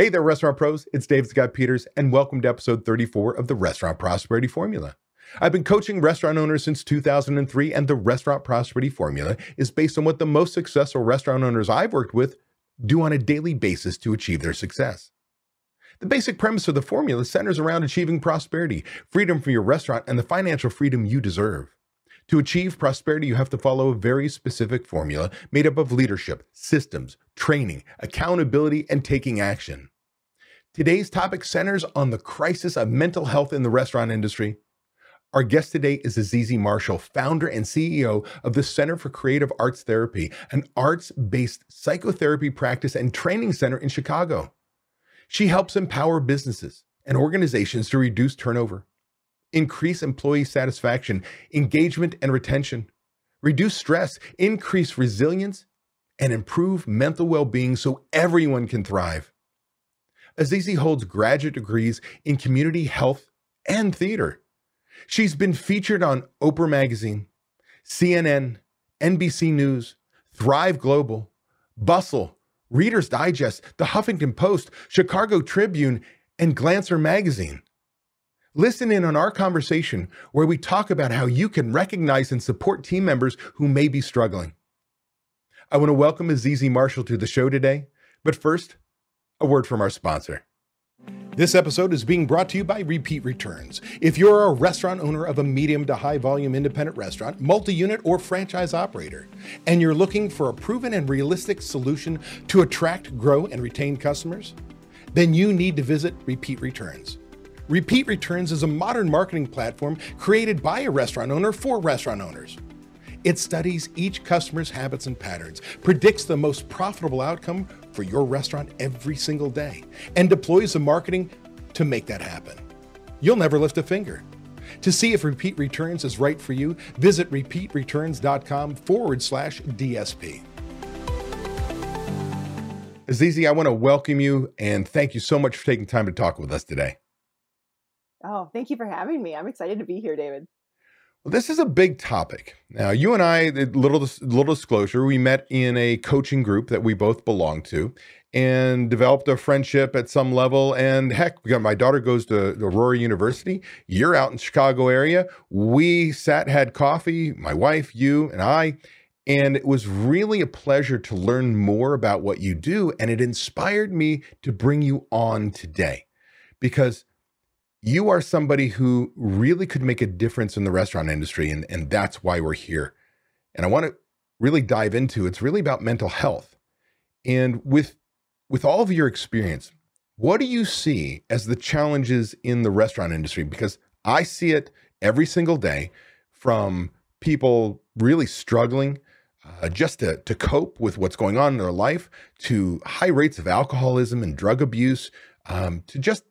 Hey there, restaurant pros. It's Dave Scott Peters, and welcome to episode 34 of the Restaurant Prosperity Formula. I've been coaching restaurant owners since 2003, and the Restaurant Prosperity Formula is based on what the most successful restaurant owners I've worked with do on a daily basis to achieve their success. The basic premise of the formula centers around achieving prosperity, freedom from your restaurant, and the financial freedom you deserve. To achieve prosperity, you have to follow a very specific formula made up of leadership, systems, training, accountability, and taking action. Today's topic centers on the crisis of mental health in the restaurant industry. Our guest today is Azizi Marshall, founder and CEO of the Center for Creative Arts Therapy, an arts based psychotherapy practice and training center in Chicago. She helps empower businesses and organizations to reduce turnover, increase employee satisfaction, engagement, and retention, reduce stress, increase resilience, and improve mental well being so everyone can thrive. Azizi holds graduate degrees in community health and theater. She's been featured on Oprah Magazine, CNN, NBC News, Thrive Global, Bustle, Reader's Digest, The Huffington Post, Chicago Tribune, and Glancer Magazine. Listen in on our conversation where we talk about how you can recognize and support team members who may be struggling. I want to welcome Azizi Marshall to the show today, but first, a word from our sponsor. This episode is being brought to you by Repeat Returns. If you're a restaurant owner of a medium to high volume independent restaurant, multi unit, or franchise operator, and you're looking for a proven and realistic solution to attract, grow, and retain customers, then you need to visit Repeat Returns. Repeat Returns is a modern marketing platform created by a restaurant owner for restaurant owners. It studies each customer's habits and patterns, predicts the most profitable outcome for your restaurant every single day, and deploys the marketing to make that happen. You'll never lift a finger. To see if Repeat Returns is right for you, visit repeatreturns.com forward slash DSP. Azizi, I want to welcome you and thank you so much for taking time to talk with us today. Oh, thank you for having me. I'm excited to be here, David. Well, this is a big topic. Now, you and I, little little disclosure, we met in a coaching group that we both belong to, and developed a friendship at some level. And heck, my daughter goes to Aurora University. You're out in Chicago area. We sat, had coffee, my wife, you, and I, and it was really a pleasure to learn more about what you do. And it inspired me to bring you on today because you are somebody who really could make a difference in the restaurant industry and, and that's why we're here. And i want to really dive into it's really about mental health. And with with all of your experience what do you see as the challenges in the restaurant industry? Because i see it every single day from people really struggling uh, just to, to cope with what's going on in their life to high rates of alcoholism and drug abuse um, to just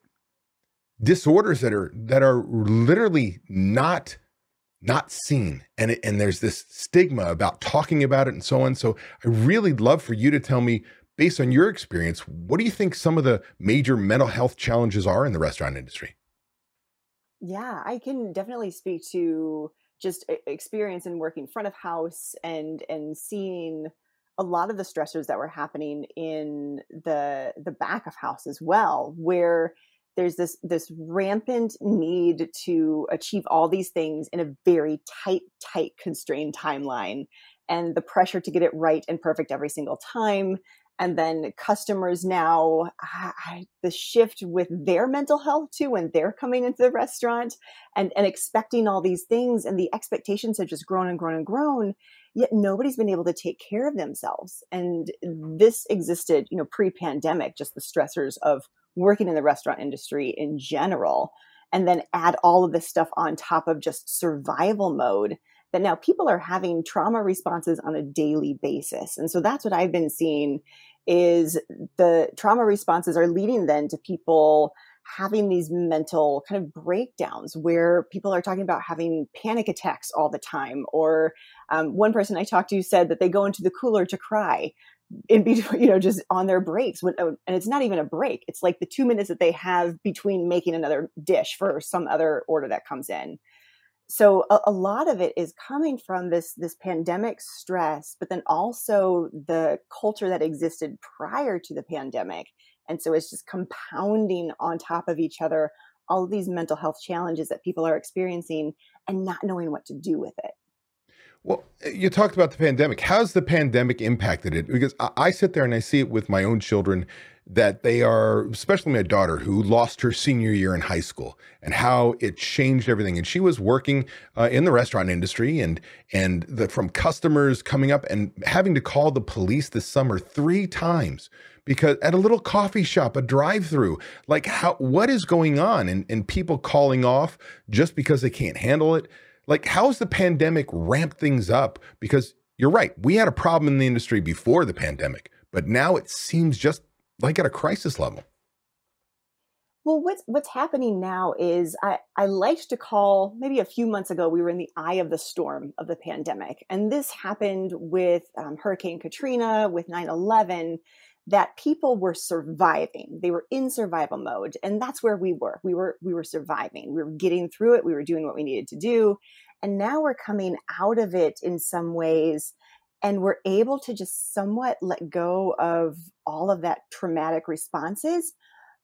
disorders that are that are literally not not seen. And it, and there's this stigma about talking about it and so on. So i really love for you to tell me based on your experience what do you think some of the major mental health challenges are in the restaurant industry? Yeah i can definitely speak to just experience in working front of house and and seeing a lot of the stressors that were happening in the the back of house as well where there's this this rampant need to achieve all these things in a very tight tight constrained timeline and the pressure to get it right and perfect every single time. And then customers now I, the shift with their mental health too when they're coming into the restaurant and and expecting all these things and the expectations have just grown and grown and grown yet nobody's been able to take care of themselves. And this existed you know pre-pandemic just the stressors of working in the restaurant industry in general, and then add all of this stuff on top of just survival mode that now people are having trauma responses on a daily basis. And so that's what I've been seeing is the trauma responses are leading then to people having these mental kind of breakdowns where people are talking about having panic attacks all the time. Or um, one person I talked to said that they go into the cooler to cry in between, you know, just on their breaks. When, uh, and it's not even a break. It's like the two minutes that they have between making another dish for some other order that comes in. So a, a lot of it is coming from this this pandemic stress, but then also the culture that existed prior to the pandemic And so it's just compounding on top of each other all of these mental health challenges that people are experiencing and not knowing what to do with it. Well, you talked about the pandemic. How's the pandemic impacted it? Because I, sit there and I see it with my own children that they are, especially my daughter who lost her senior year in high school, and how it changed everything. And she was working uh, in the restaurant industry, and and the, from customers coming up and having to call the police this summer three times because at a little coffee shop, a drive-through, like how what is going on, and and people calling off just because they can't handle it. Like, how's the pandemic ramped things up? Because you're right, we had a problem in the industry before the pandemic, but now it seems just like at a crisis level. Well, what's what's happening now is I, I liked to call maybe a few months ago we were in the eye of the storm of the pandemic, and this happened with um, Hurricane Katrina, with 9/11, that people were surviving. They were in survival mode and that's where we were. We were we were surviving. We were getting through it. We were doing what we needed to do. And now we're coming out of it in some ways and we're able to just somewhat let go of all of that traumatic responses.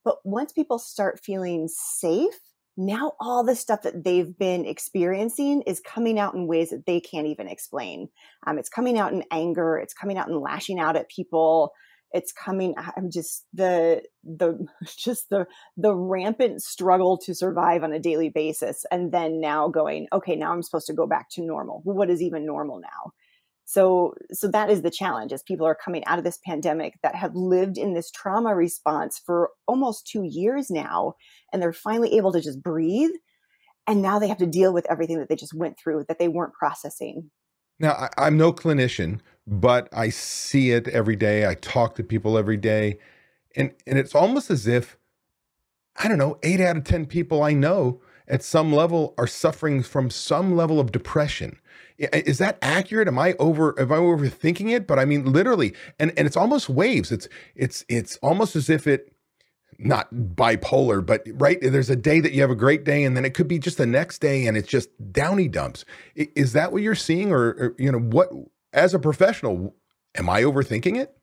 But once people start feeling safe now all the stuff that they've been experiencing is coming out in ways that they can't even explain. Um, it's coming out in anger. It's coming out in lashing out at people it's coming i'm just the the just the the rampant struggle to survive on a daily basis and then now going okay now i'm supposed to go back to normal. What is even normal now? So so that is the challenge as people are coming out of this pandemic that have lived in this trauma response for almost 2 years now and they're finally able to just breathe and now they have to deal with everything that they just went through that they weren't processing. Now, I, am no clinician, but I see it every day. I talk to people every day. And, and it's almost as if, I don't know, eight out of 10 people I know at some level are suffering from some level of depression. Is that accurate? Am I over am I overthinking it? But I mean literally, and, and it's almost waves. It's it's it's almost as if it not bipolar, but right there's a day that you have a great day, and then it could be just the next day, and it's just downy dumps. Is that what you're seeing, or, or you know what? As a professional, am I overthinking it?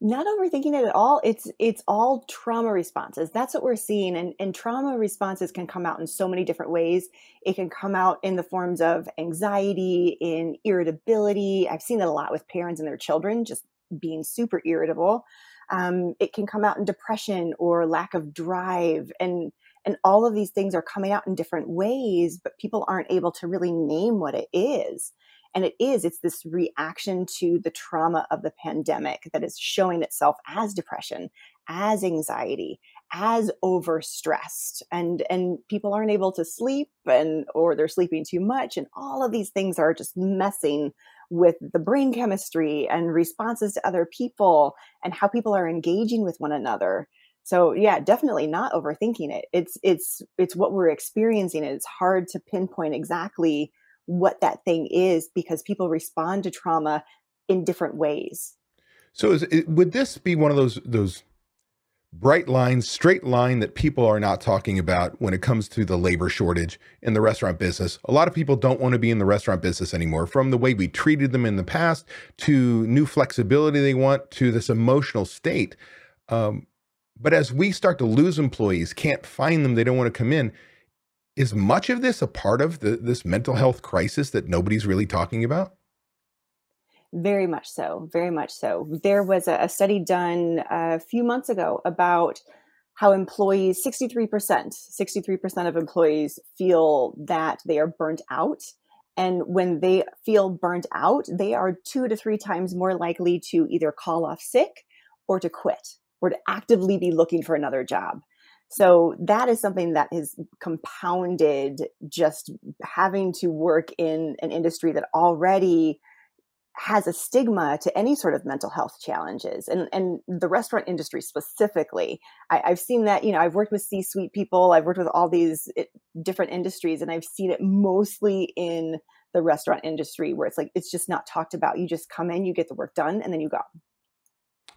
Not overthinking it at all. It's it's all trauma responses. That's what we're seeing, and and trauma responses can come out in so many different ways. It can come out in the forms of anxiety, in irritability. I've seen it a lot with parents and their children just being super irritable um, it can come out in depression or lack of drive and and all of these things are coming out in different ways but people aren't able to really name what it is and it is it's this reaction to the trauma of the pandemic that is showing itself as depression as anxiety as overstressed and and people aren't able to sleep and or they're sleeping too much and all of these things are just messing with the brain chemistry and responses to other people and how people are engaging with one another. So yeah definitely not overthinking it. It's it's it's what we're experiencing it's hard to pinpoint exactly what that thing is because people respond to trauma in different ways so would this be one of those those bright lines, straight line that people are not talking about when it comes to the labor shortage in the restaurant business. A lot of people don't want to be in the restaurant business anymore, from the way we treated them in the past to new flexibility they want to this emotional state. Um, but as we start to lose employees, can't find them, they don't want to come in. Is much of this a part of the, this mental health crisis that nobody's really talking about? Very much so. Very much so. There was a, a study done a few months ago about how employees 63% 63% of employees feel that they are burnt out and when they feel burnt out they are two to three times more likely to either call off sick or to quit or to actively be looking for another job so that is something that is compounded just having to work in an industry that already has a stigma to any sort of mental health challenges and and the restaurant industry specifically. I, have seen that you know i've worked with c-suite people i've worked with all these eh, different industries and i've seen it mostly in the restaurant industry where it's like it's just not talked about. You just come in you get the work done and then you go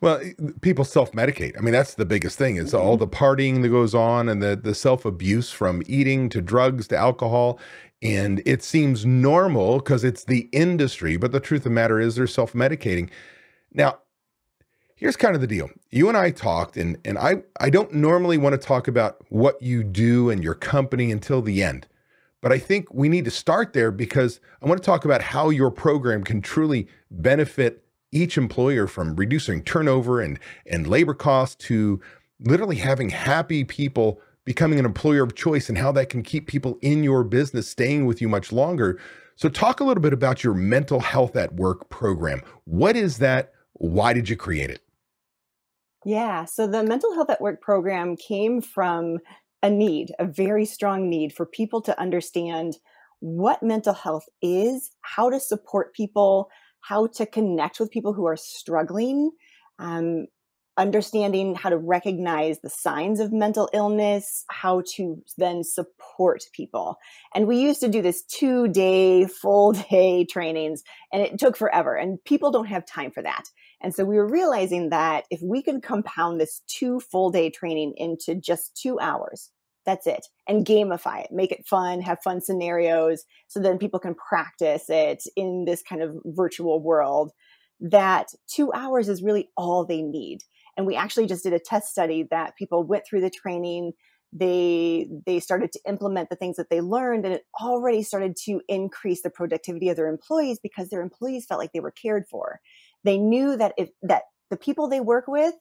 well, people self-medicate. I mean, that's the biggest thing is all mm-hmm. the partying that goes on and the the self-abuse from eating to drugs to alcohol. And it seems normal because it's the industry, but the truth of the matter is they're self-medicating. Now, here's kind of the deal. You and I talked, and and I I don't normally want to talk about what you do and your company until the end. But I think we need to start there because I want to talk about how your program can truly benefit each employer from reducing turnover and, and labor costs to literally having happy people becoming an employer of choice and how that can keep people in your business staying with you much longer. So, talk a little bit about your mental health at work program. What is that? Why did you create it? Yeah, so the mental health at work program came from a need, a very strong need for people to understand what mental health is, how to support people, how to connect with people who are struggling, um, understanding how to recognize the signs of mental illness, how to then support people. And we used to do this two day, full day trainings, and it took forever. And people don't have time for that. And so we were realizing that if we can compound this two full day training into just two hours, that's it. And gamify it, make it fun, have fun scenarios so then people can practice it in this kind of virtual world. That two hours is really all they need. And we actually just did a test study that people went through the training, they they started to implement the things that they learned and it already started to increase the productivity of their employees because their employees felt like they were cared for they knew that if that the people they work with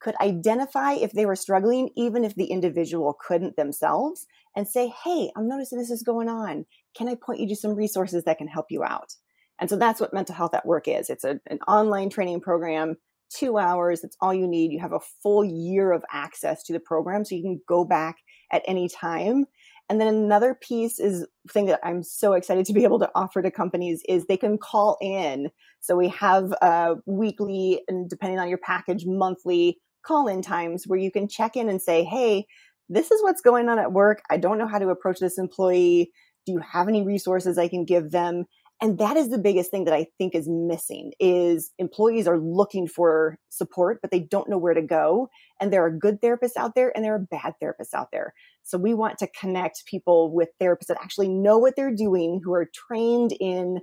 could identify if they were struggling, even if the individual couldn't themselves, and say, Hey, I'm noticing this is going on. Can I point you to some resources that can help you out? And so that's what mental health at work is. It's a, an online training program, two hours. It's all you need. You have a full year of access to the program, so you can go back at any time. And then another piece is thing that I'm so excited to be able to offer to companies is they can call in. So we have a weekly and depending on your package, monthly call in times where you can check in and say, Hey, this is what's going on at work. I don't know how to approach this employee. Do you have any resources I can give them? and that is the biggest thing that i think is missing is employees are looking for support but they don't know where to go and there are good therapists out there and there are bad therapists out there so we want to connect people with therapists that actually know what they're doing who are trained in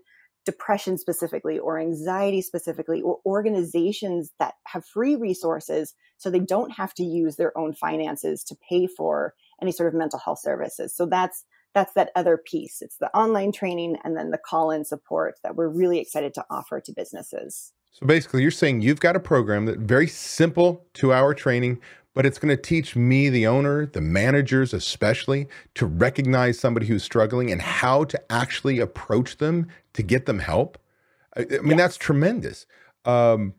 depression specifically or anxiety specifically or organizations that have free resources so they don't have to use their own finances to pay for any sort of mental health services so that's that's that other piece. It's the online training and then the call in support that we're really excited to offer to businesses. So basically, you're saying you've got a program that very simple two hour training, but it's going to teach me, the owner, the managers especially, to recognize somebody who's struggling and how to actually approach them to get them help. I, I mean, yes. that's tremendous. Um,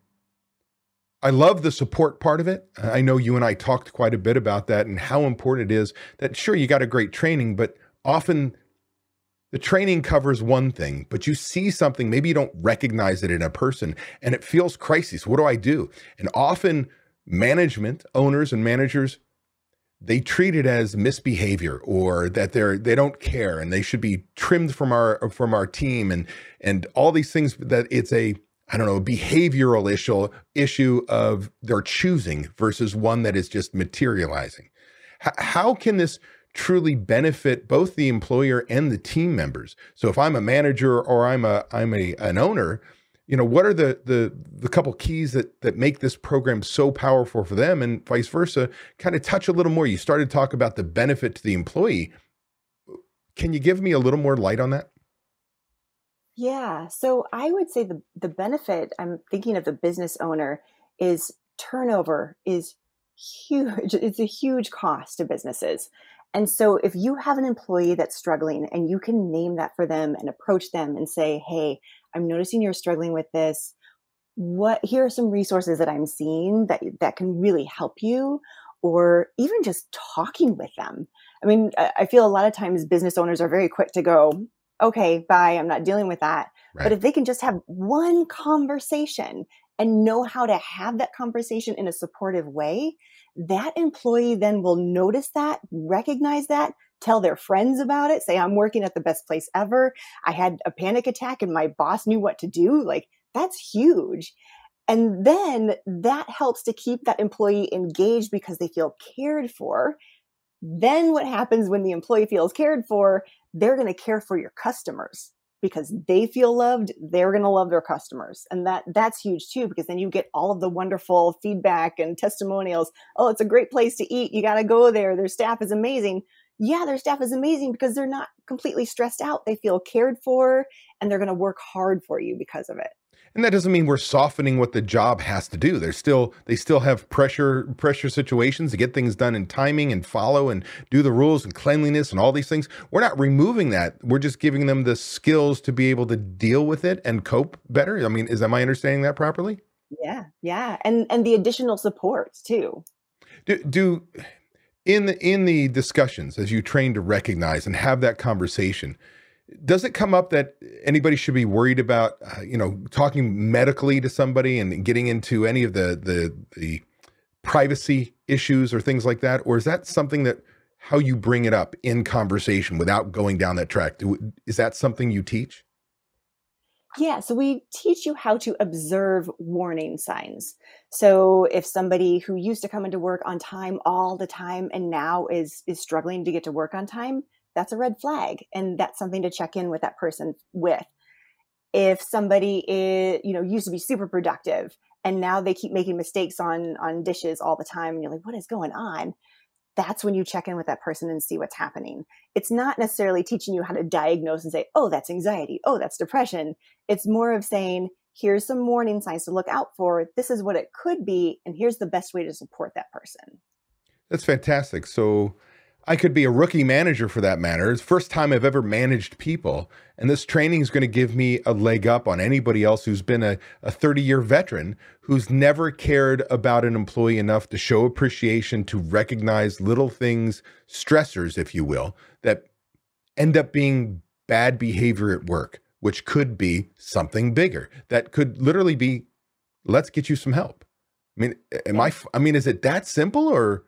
I love the support part of it. I know you and I talked quite a bit about that and how important it is that sure you got a great training, but often the training covers one thing, but you see something, maybe you don't recognize it in a person and it feels crisis. What do I do? And often management, owners and managers, they treat it as misbehavior or that they're they don't care and they should be trimmed from our from our team and and all these things that it's a I don't know, behavioral issue issue of their choosing versus one that is just materializing. H- how can this truly benefit both the employer and the team members. So if I'm a manager or I'm a I'm a an owner, you know, what are the the the couple keys that that make this program so powerful for them and vice versa? Kind of touch a little more. You started to talk about the benefit to the employee. Can you give me a little more light on that? Yeah. So I would say the the benefit I'm thinking of the business owner is turnover is huge. It's a huge cost to businesses. And so if you have an employee that's struggling and you can name that for them and approach them and say, Hey, I'm noticing you're struggling with this. What here are some resources that I'm seeing that that can really help you or even just talking with them. I mean, I feel a lot of times business owners are very quick to go, okay, bye, I'm not dealing with that. Right. But if they can just have one conversation and know how to have that conversation in a supportive way, that employee then will notice that, recognize that, tell their friends about it, say, I'm working at the best place ever. I had a panic attack and my boss knew what to do. Like, that's huge. And then that helps to keep that employee engaged because they feel cared for. Then what happens when the employee feels cared for? They're going to care for your customers because they feel loved they're going to love their customers and that that's huge too because then you get all of the wonderful feedback and testimonials oh it's a great place to eat you got to go there their staff is amazing yeah their staff is amazing because they're not completely stressed out they feel cared for and they're going to work hard for you because of it and that doesn't mean we're softening what the job has to do. They're still they still have pressure pressure situations to get things done in timing and follow and do the rules and cleanliness and all these things. We're not removing that. We're just giving them the skills to be able to deal with it and cope better. I mean, is am I understanding that properly? Yeah, yeah, and and the additional supports too. Do, do in the in the discussions as you train to recognize and have that conversation does it come up that anybody should be worried about uh, you know talking medically to somebody and getting into any of the the the privacy issues or things like that? Or is that something that how you bring it up in conversation without going down that track? Is that something you teach yeah, so we teach you how to observe warning signs. So if somebody who used to come into work on time all the time and now is is struggling to get to work on time, that's a red flag and that's something to check in with that person with if somebody is you know used to be super productive and now they keep making mistakes on on dishes all the time and you're like what is going on that's when you check in with that person and see what's happening. It's not necessarily teaching you how to diagnose and say oh that's anxiety. Oh that's depression. It's more of saying here's some warning signs to look out for. This is what it could be and here's the best way to support that person. That's fantastic. So I could be a rookie manager for that matter. It's the first time I've ever managed people. And this training is going to give me a leg up on anybody else who's been a, a 30 year veteran who's never cared about an employee enough to show appreciation, to recognize little things, stressors, if you will, that end up being bad behavior at work, which could be something bigger. That could literally be, let's get you some help. I mean, am I, I mean, is it that simple or?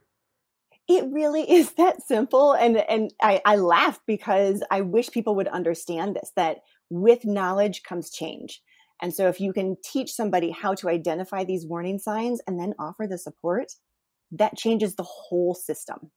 It really is that simple and and I, I laugh because i wish people would understand this that with knowledge comes change. And so if you can teach somebody how to identify these warning signs and then offer the support that changes the whole system.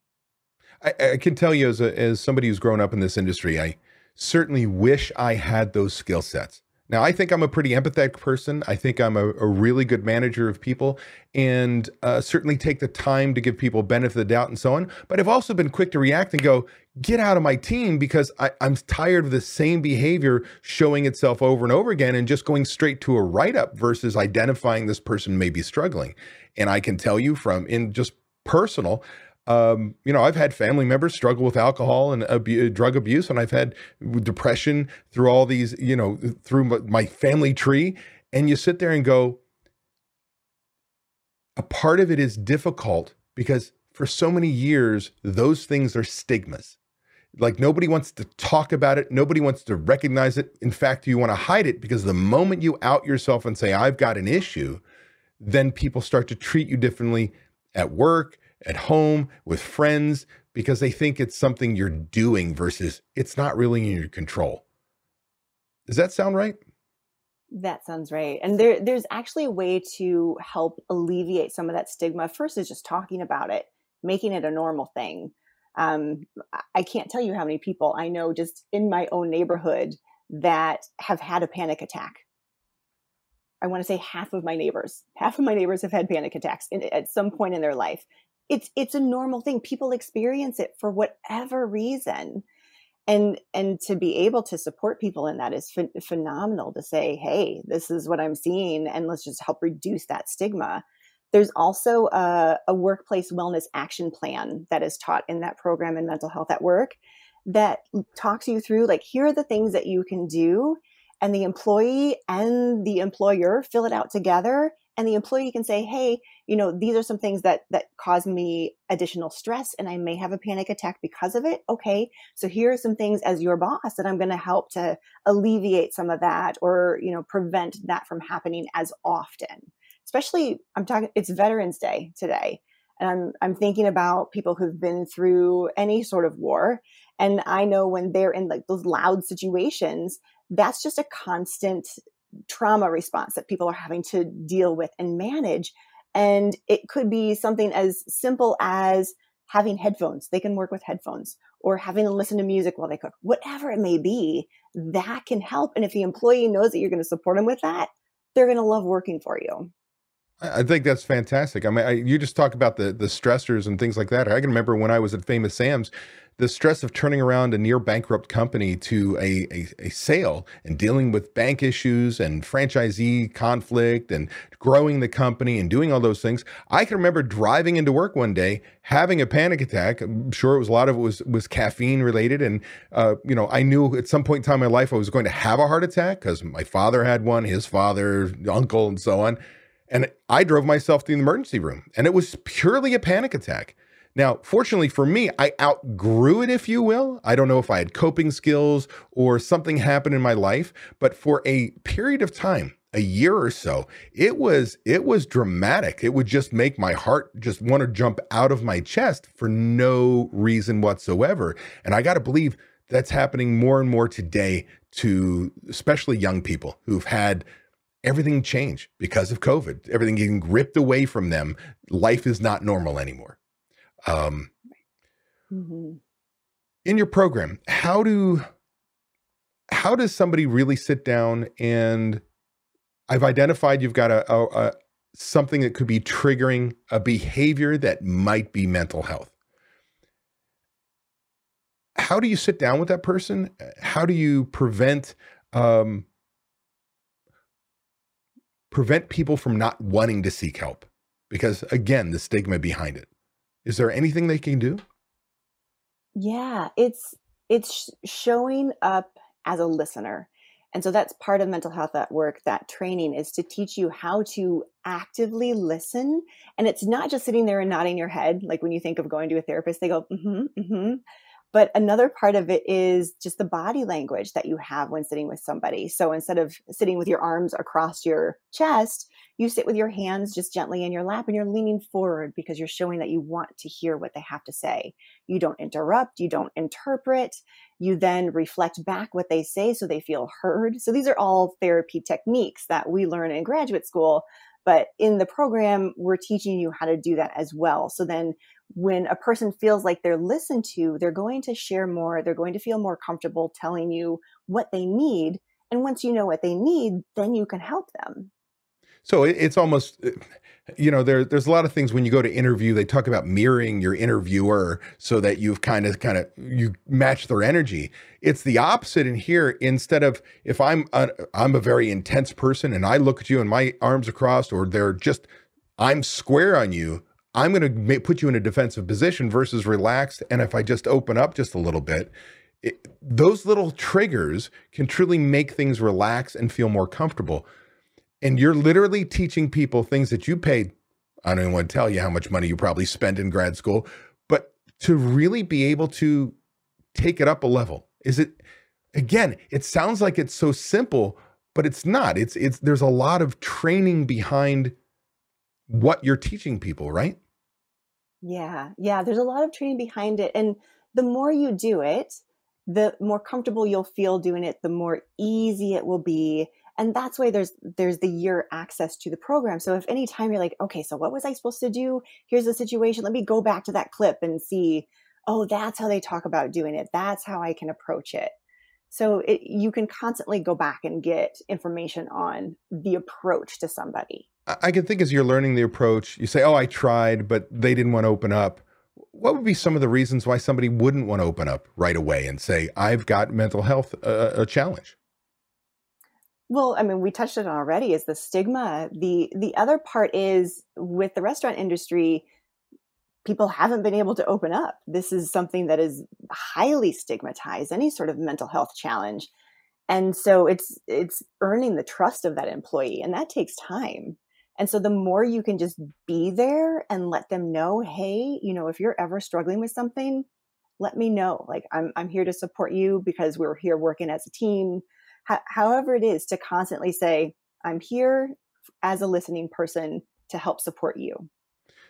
I, I can tell you as a, as somebody who's grown up in this industry i certainly wish i had those skill sets now, I think I'm a pretty empathetic person. I think I'm a, a really good manager of people and uh, certainly take the time to give people benefit of the doubt and so on. But I've also been quick to react and go, get out of my team because I, I'm tired of the same behavior showing itself over and over again and just going straight to a write up versus identifying this person may be struggling. And I can tell you from in just personal, um, you know, I've had family members struggle with alcohol and abu- drug abuse, and I've had depression through all these, you know, through my family tree. And you sit there and go, a part of it is difficult because for so many years, those things are stigmas. Like nobody wants to talk about it, nobody wants to recognize it. In fact, you want to hide it because the moment you out yourself and say, I've got an issue, then people start to treat you differently at work at home with friends because they think it's something you're doing versus it's not really in your control. Does that sound right? That sounds right. And there there's actually a way to help alleviate some of that stigma. First is just talking about it, making it a normal thing. Um, I can't tell you how many people I know just in my own neighborhood that have had a panic attack. I want to say half of my neighbors, half of my neighbors have had panic attacks in, at some point in their life it's it's a normal thing. People experience it for whatever reason. And and to be able to support people in that is ph- phenomenal to say hey this is what i'm seeing and let's just help reduce that stigma. There's also a, a workplace wellness action plan that is taught in that program in mental health at work that talks you through like here are the things that you can do and the employee and the employer fill it out together and the employee can say hey you know these are some things that that cause me additional stress and i may have a panic attack because of it okay so here are some things as your boss that i'm going to help to alleviate some of that or you know prevent that from happening as often especially i'm talking it's veterans day today and i'm i'm thinking about people who've been through any sort of war and i know when they're in like those loud situations that's just a constant trauma response that people are having to deal with and manage. And it could be something as simple as having headphones. They can work with headphones. or having them listen to music while they cook, whatever it may be, that can help. And if the employee knows that you're going to support them with that, they're going to love working for you. I think that's fantastic. I mean, I, you just talk about the the stressors and things like that. I can remember when I was at Famous Sam's, the stress of turning around a near bankrupt company to a, a, a, sale and dealing with bank issues and franchisee conflict and growing the company and doing all those things. I can remember driving into work one day, having a panic attack. I'm sure it was a lot of it was was caffeine related. And uh, you know, I knew at some point in time in my life I was going to have a heart attack because my father had one, his father, uncle, and so on. And I drove myself to the emergency room and it was purely a panic attack. Now, fortunately for me, I outgrew it, if you will. I don't know if I had coping skills or something happened in my life, but for a period of time, a year or so, it was it was dramatic. It would just make my heart just want to jump out of my chest for no reason whatsoever. And I got to believe that's happening more and more today to especially young people who've had everything changed because of COVID, everything getting ripped away from them. Life is not normal anymore. Um, mm-hmm. In your program, how do how does somebody really sit down and I've identified you've got a, a, a something that could be triggering a behavior that might be mental health. How do you sit down with that person? How do you prevent um, prevent people from not wanting to seek help? Because again, the stigma behind it. Is there anything they can do? Yeah, it's it's showing up as a listener. And so that's part of mental health at work. That training is to teach you how to actively listen. And it's not just sitting there and nodding your head. Like when you think of going to a therapist, they go, mm hmm, mm hmm. But another part of it is just the body language that you have when sitting with somebody. So instead of sitting with your arms across your chest, you sit with your hands just gently in your lap and you're leaning forward because you're showing that you want to hear what they have to say. You don't interrupt, you don't interpret. You then reflect back what they say so they feel heard. So these are all therapy techniques that we learn in graduate school. But in the program, we're teaching you how to do that as well. So then when a person feels like they're listened to, they're going to share more. They're going to feel more comfortable telling you what they need. And once you know what they need, then you can help them. So it's almost, uh, you know, there, there's a lot of things when you go to interview, they talk about mirroring your interviewer so that you've kind of, kind of, you match their energy. It's the opposite in here. Instead of if I'm, a, I'm a very intense person and I look at you and my arms are crossed or they're just, I'm square on you I'm going to put you in a defensive position versus relaxed. And if I just open up just a little bit, it, those little triggers can truly make things relax and feel more comfortable. And you're literally teaching people things that you paid. I don't even want to tell you how much money you probably spent in grad school, but to really be able to take it up a level. Is it, again, it sounds like it's so simple, but it's not. It's, it's, there's a lot of training behind what you're teaching people, right? Yeah. Yeah. There's a lot of training behind it. And the more you do it, the more comfortable you'll feel doing it, the more easy it will be. And that's why there's there's the year access to the program. So if any time you're like, okay, so what was I supposed to do? Here's the situation. Let me go back to that clip and see, oh, that's how they talk about doing it. That's how I can approach it. So it, you can constantly go back and get information on the approach to somebody. I can think as you're learning the approach, you say, "Oh, I tried, but they didn't want to open up." What would be some of the reasons why somebody wouldn't want to open up right away and say, "I've got mental health uh, a challenge"? Well, I mean, we touched it on already. Is the stigma the the other part is with the restaurant industry, people haven't been able to open up. This is something that is highly stigmatized. Any sort of mental health challenge, and so it's it's earning the trust of that employee, and that takes time. And so the more you can just be there and let them know, hey, you know, if you're ever struggling with something, let me know. Like I'm I'm here to support you because we're here working as a team. H- however it is to constantly say, I'm here as a listening person to help support you.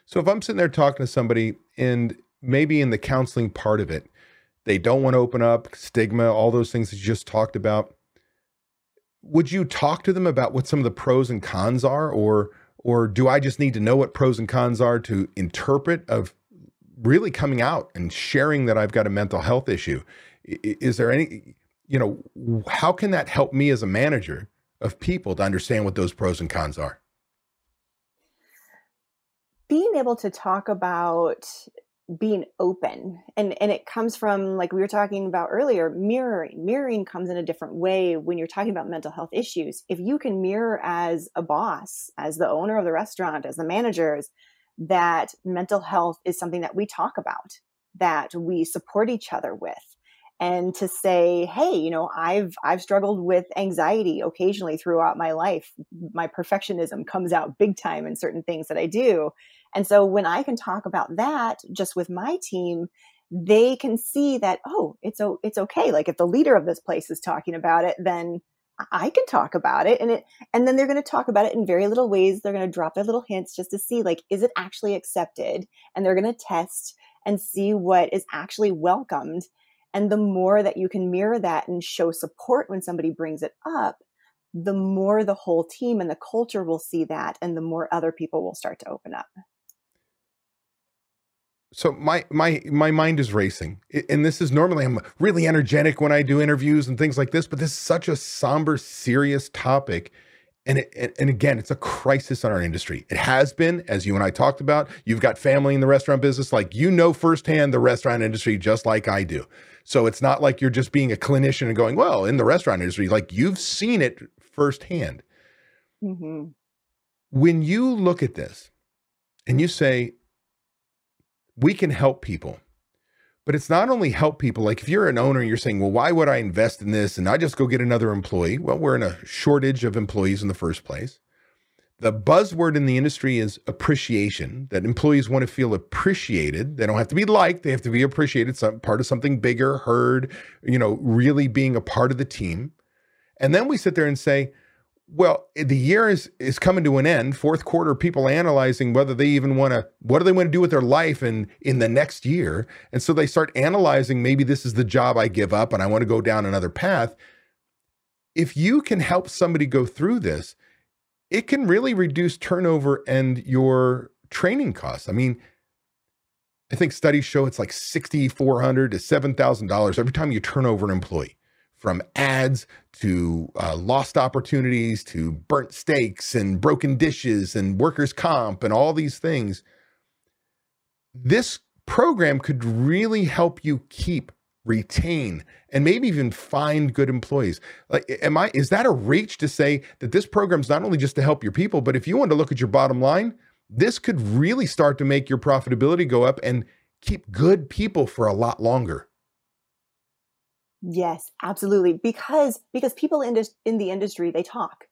So if I'm sitting there talking to somebody and maybe in the counseling part of it, they don't want to open up, stigma, all those things that you just talked about. Would you talk to them about what some of the pros and cons are or or do I just need to know what pros and cons are to interpret of really coming out and sharing that I've got a mental health issue. Is there any, you know, how can that help me as a manager of people to understand what those pros and cons are? Being able to talk about being open. And and it comes from like we were talking about earlier mirroring. Mirroring comes in a different way when you're talking about mental health issues. If you can mirror as a boss as the owner of the restaurant as the managers that mental health is something that we talk about that we support each other with. And to say hey you know i've i've struggled with anxiety occasionally throughout my life. My perfectionism comes out big time in certain things that i do and so when I can talk about that just with my team, they can see that, oh, it's, it's okay. Like if the leader of this place is talking about it, then I can talk about it. And it, and then they're going to talk about it in very little ways. They're going to drop their little hints just to see, like, is it actually accepted? And they're going to test and see what is actually welcomed. And the more that you can mirror that and show support when somebody brings it up, the more the whole team and the culture will see that, and the more other people will start to open up so my my my mind is racing. And this is normally i'm really energetic when i do interviews and things like this but this is such a somber serious topic. And it, and again it's a crisis in our industry. It has been as you and i talked about. You've got family in the restaurant business. Like you know firsthand the restaurant industry just like i do. So it's not like you're just being a clinician and going well in the restaurant industry like you've seen it firsthand. Mm-hmm. when you look at this and you say we can help people. But it's not only help people, like if you're an owner and you're saying, well, why would I invest in this and I just go get another employee? Well, we're in a shortage of employees in the first place. The buzzword in the industry is appreciation, that employees want to feel appreciated. They don't have to be liked, they have to be appreciated, some part of something bigger, heard, you know, really being a part of the team. And then we sit there and say, well, the year is is coming to an end. Fourth quarter, people analyzing whether they even want to, what do they want to do with their life in in the next year, and so they start analyzing. Maybe this is the job I give up, and I want to go down another path. If you can help somebody go through this, it can really reduce turnover and your training costs. I mean, I think studies show it's like sixty four hundred to seven thousand dollars every time you turn over an employee from ads to uh, lost opportunities to burnt steaks and broken dishes and workers' comp and all these things. This program could really help you keep, retain, and maybe even find good employees. Like, am I? Is that a reach to say that this program is not only just to help your people, but if you want to look at your bottom line, this could really start to make your profitability go up and keep good people for a lot longer. Yes, absolutely. Because because people in in the industry they talk.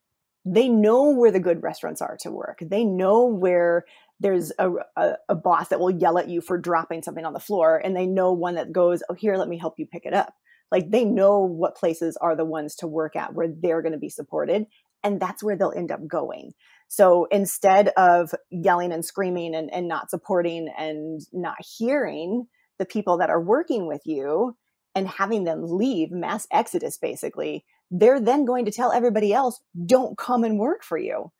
They know where the good restaurants are to work. They know where there's a, a, a, boss that will yell at you for dropping something on the floor, and they know one that goes, "Oh, here, let me help you pick it up." Like they know what places are the ones to work at where they're going to be supported, and that's where they'll end up going. So instead of yelling and screaming and, and not supporting and not hearing the people that are working with you, and having them leave mass exodus basically they're then going to tell everybody else don't come and work for you.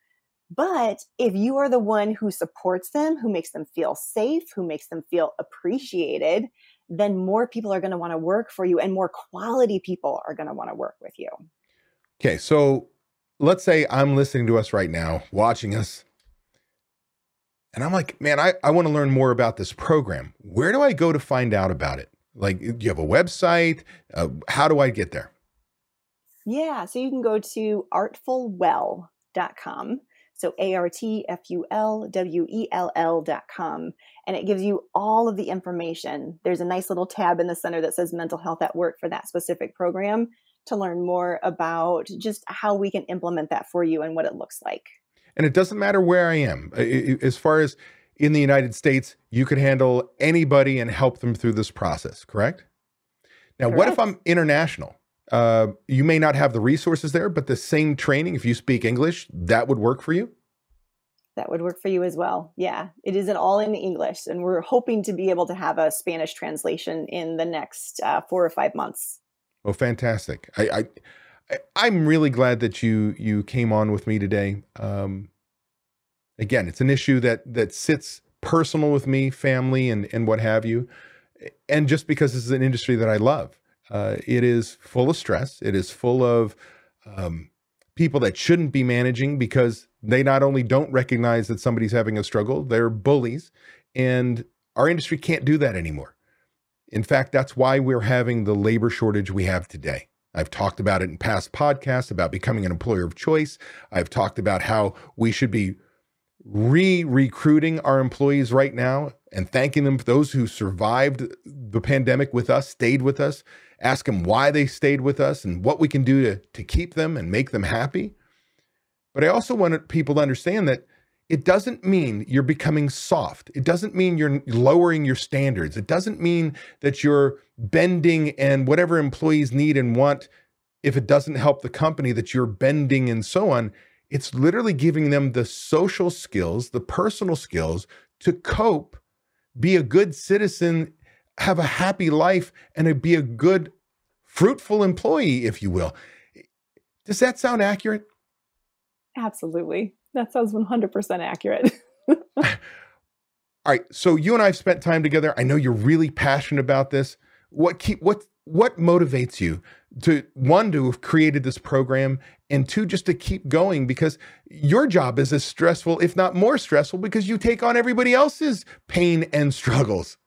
But if you are the one who supports them who makes them feel safe who makes them feel appreciated then more people are going to want to work for you and more quality people are going to want to work with you. Okay so let's say i'm listening to us right now watching us and i'm like man i, I want to learn more about this program. Where do i go to find out about it like, do you have a website? Uh, how do I get there? Yeah, so you can go to artfulwell.com. So A R T F U L W E L L.com. And it gives you all of the information. There's a nice little tab in the center that says mental health at work for that specific program to learn more about just how we can implement that for you and what it looks like. And it doesn't matter where I am. As far as in the United States, you could handle anybody and help them through this process, correct? Now, correct. what if I'm international? Uh, you may not have the resources there, but the same training, if you speak English, that would work for you? That would work for you as well. Yeah, it isn't all in English, and we're hoping to be able to have a Spanish translation in the next uh, four or five months. Oh, fantastic! I, I, I'm really glad that you you came on with me today. Um, again, it's an issue that that sits personal with me, family, and and what have you, and just because this is an industry that I love. Uh, it is full of stress. It is full of um, people that shouldn't be managing because they not only don't recognize that somebody's having a struggle, they're bullies, and our industry can't do that anymore. In fact, that's why we're having the labor shortage we have today. I've talked about it in past podcasts about becoming an employer of choice. I've talked about how we should be re recruiting our employees right now and thanking them for those who survived the pandemic with us, stayed with us, ask them why they stayed with us and what we can do to, to keep them and make them happy. But I also want people to understand that it doesn't mean you're becoming soft. It doesn't mean you're lowering your standards. It doesn't mean that you're bending and whatever employees need and want, if it doesn't help the company, that you're bending and so on. It's literally giving them the social skills, the personal skills to cope, be a good citizen, have a happy life, and be a good, fruitful employee, if you will. Does that sound accurate? Absolutely. That sounds 100% accurate. All right. So you and I have spent time together. I know you're really passionate about this. What keep what what motivates you to one to have created this program and two just to keep going? Because your job is as stressful if not more stressful because you take on everybody else's pain and struggles.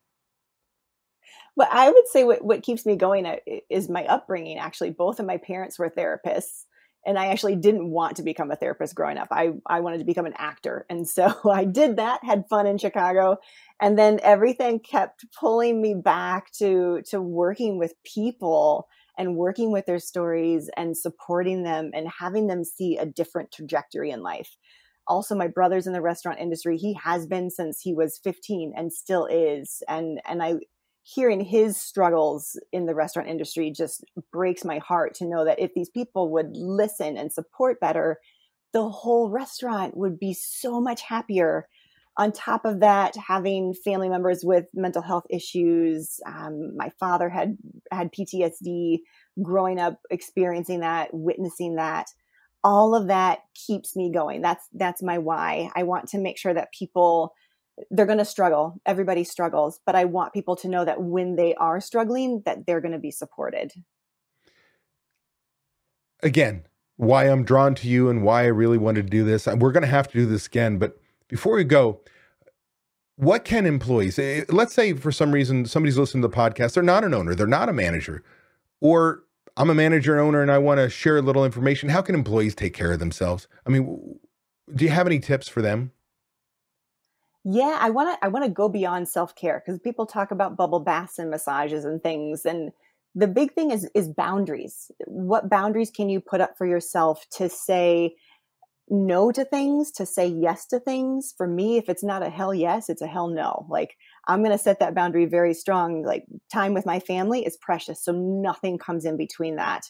Well i would say what, what keeps me going uh, is my upbringing actually. Both of my parents were therapists and I actually didn't want to become a therapist growing up. I, I wanted to become an actor. And so I did that, had fun in Chicago. And then everything kept pulling me back to, to working with people and working with their stories and supporting them and having them see a different trajectory in life. Also, my brother's in the restaurant industry. He has been since he was 15 and still is. And, and I, hearing his struggles in the restaurant industry just breaks my heart to know that if these people would listen and support better, the whole restaurant would be so much happier. On top of that, having family members with mental health issues, um, my father had had PTSD growing up, experiencing that, witnessing that. All of that keeps me going. That's that's my why. I want to make sure that people they're going to struggle. Everybody struggles but i want people to know that when they are struggling that they're going to be supported. Again why i'm drawn to you and why i really wanted to do this we're going to have to do this again but before we go what can employees eh, let's say for some reason somebody's listening to the podcast they're not an owner they're not a manager or i'm a manager and owner and i want to share a little information how can employees take care of themselves? I mean do you have any tips for them yeah, I want to I want to go beyond self-care because people talk about bubble baths and massages and things and the big thing is is boundaries. What boundaries can you put up for yourself to say no to things, to say yes to things? For me, if it's not a hell yes, it's a hell no. Like I'm going to set that boundary very strong. Like time with my family is precious, so nothing comes in between that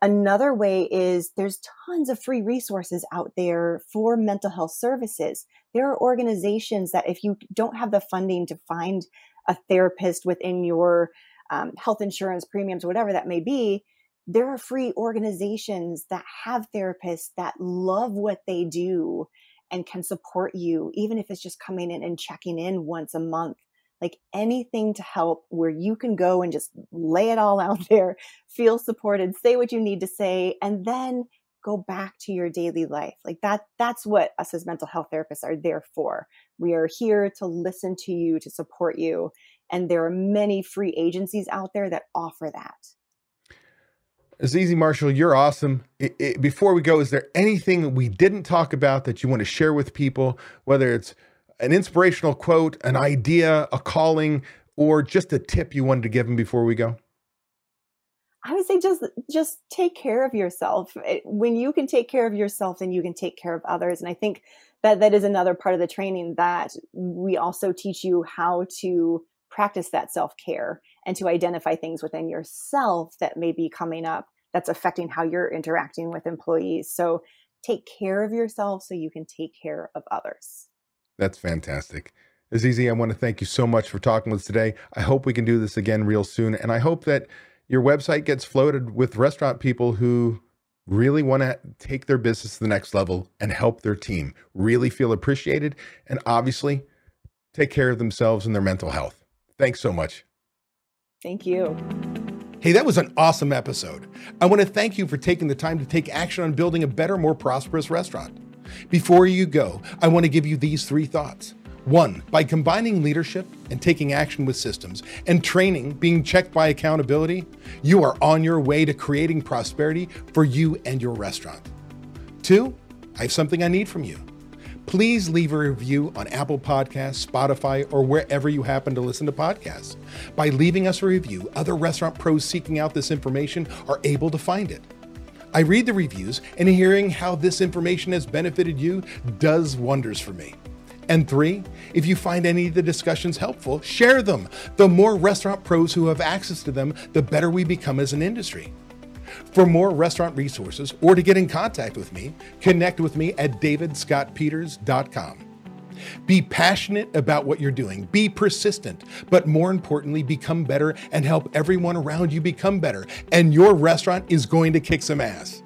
another way is there's tons of free resources out there for mental health services. There are organizations that, if you don't have the funding to find a therapist within your um, health insurance premiums, whatever that may be, there are free organizations that have therapists that love what they do and can support you, even if it's just coming in and checking in once a month like anything to help where you can go and just lay it all out there, feel supported, say what you need to say, and then go back to your daily life. Like that, that's what us as mental health therapists are there for. We are here to listen to you, to support you. And there are many free agencies out there that offer that. Azizi Marshall, you're awesome. It, it, before we go, is there anything we didn't talk about that you want to share with people, whether it's an inspirational quote, an idea, a calling, or just a tip you wanted to give them before we go? I would say just just take care of yourself. Eh, when you can take care of yourself, then you can take care of others. And I think that that is another part of the training that we also teach you how to practice that self-care and to identify things within yourself that may be coming up that's affecting how you're interacting with employees. So take care of yourself so you can take care of others. That's fantastic. Azizi, I want to thank you so much for talking with us today. I hope we can do this again real soon. And I hope that your website gets floated with restaurant people who really want to take their business to the next level and help their team really feel appreciated. And obviously, take care of themselves and their mental health. Thanks so much. Thank you. Hey, that was an awesome episode. I want to thank you for taking the time to take action on building a better, more prosperous restaurant. Before you go, I want to give you these three thoughts. One, by combining leadership and taking action with systems and training being checked by accountability, you are on your way to creating prosperity for you and your restaurant. Two, I have something I need from you. Please leave a review on Apple Podcasts, Spotify, or wherever you happen to listen to podcasts. By leaving us a review, other restaurant pros seeking out this information are able to find it. I read the reviews, and hearing how this information has benefited you does wonders for me. And three, if you find any of the discussions helpful, share them. The more restaurant pros who have access to them, the better we become as an industry. For more restaurant resources or to get in contact with me, connect with me at davidscottpeters.com. Be passionate about what you're doing, be persistent, but more importantly, become better and help everyone around you become better. And your restaurant is going to kick some ass.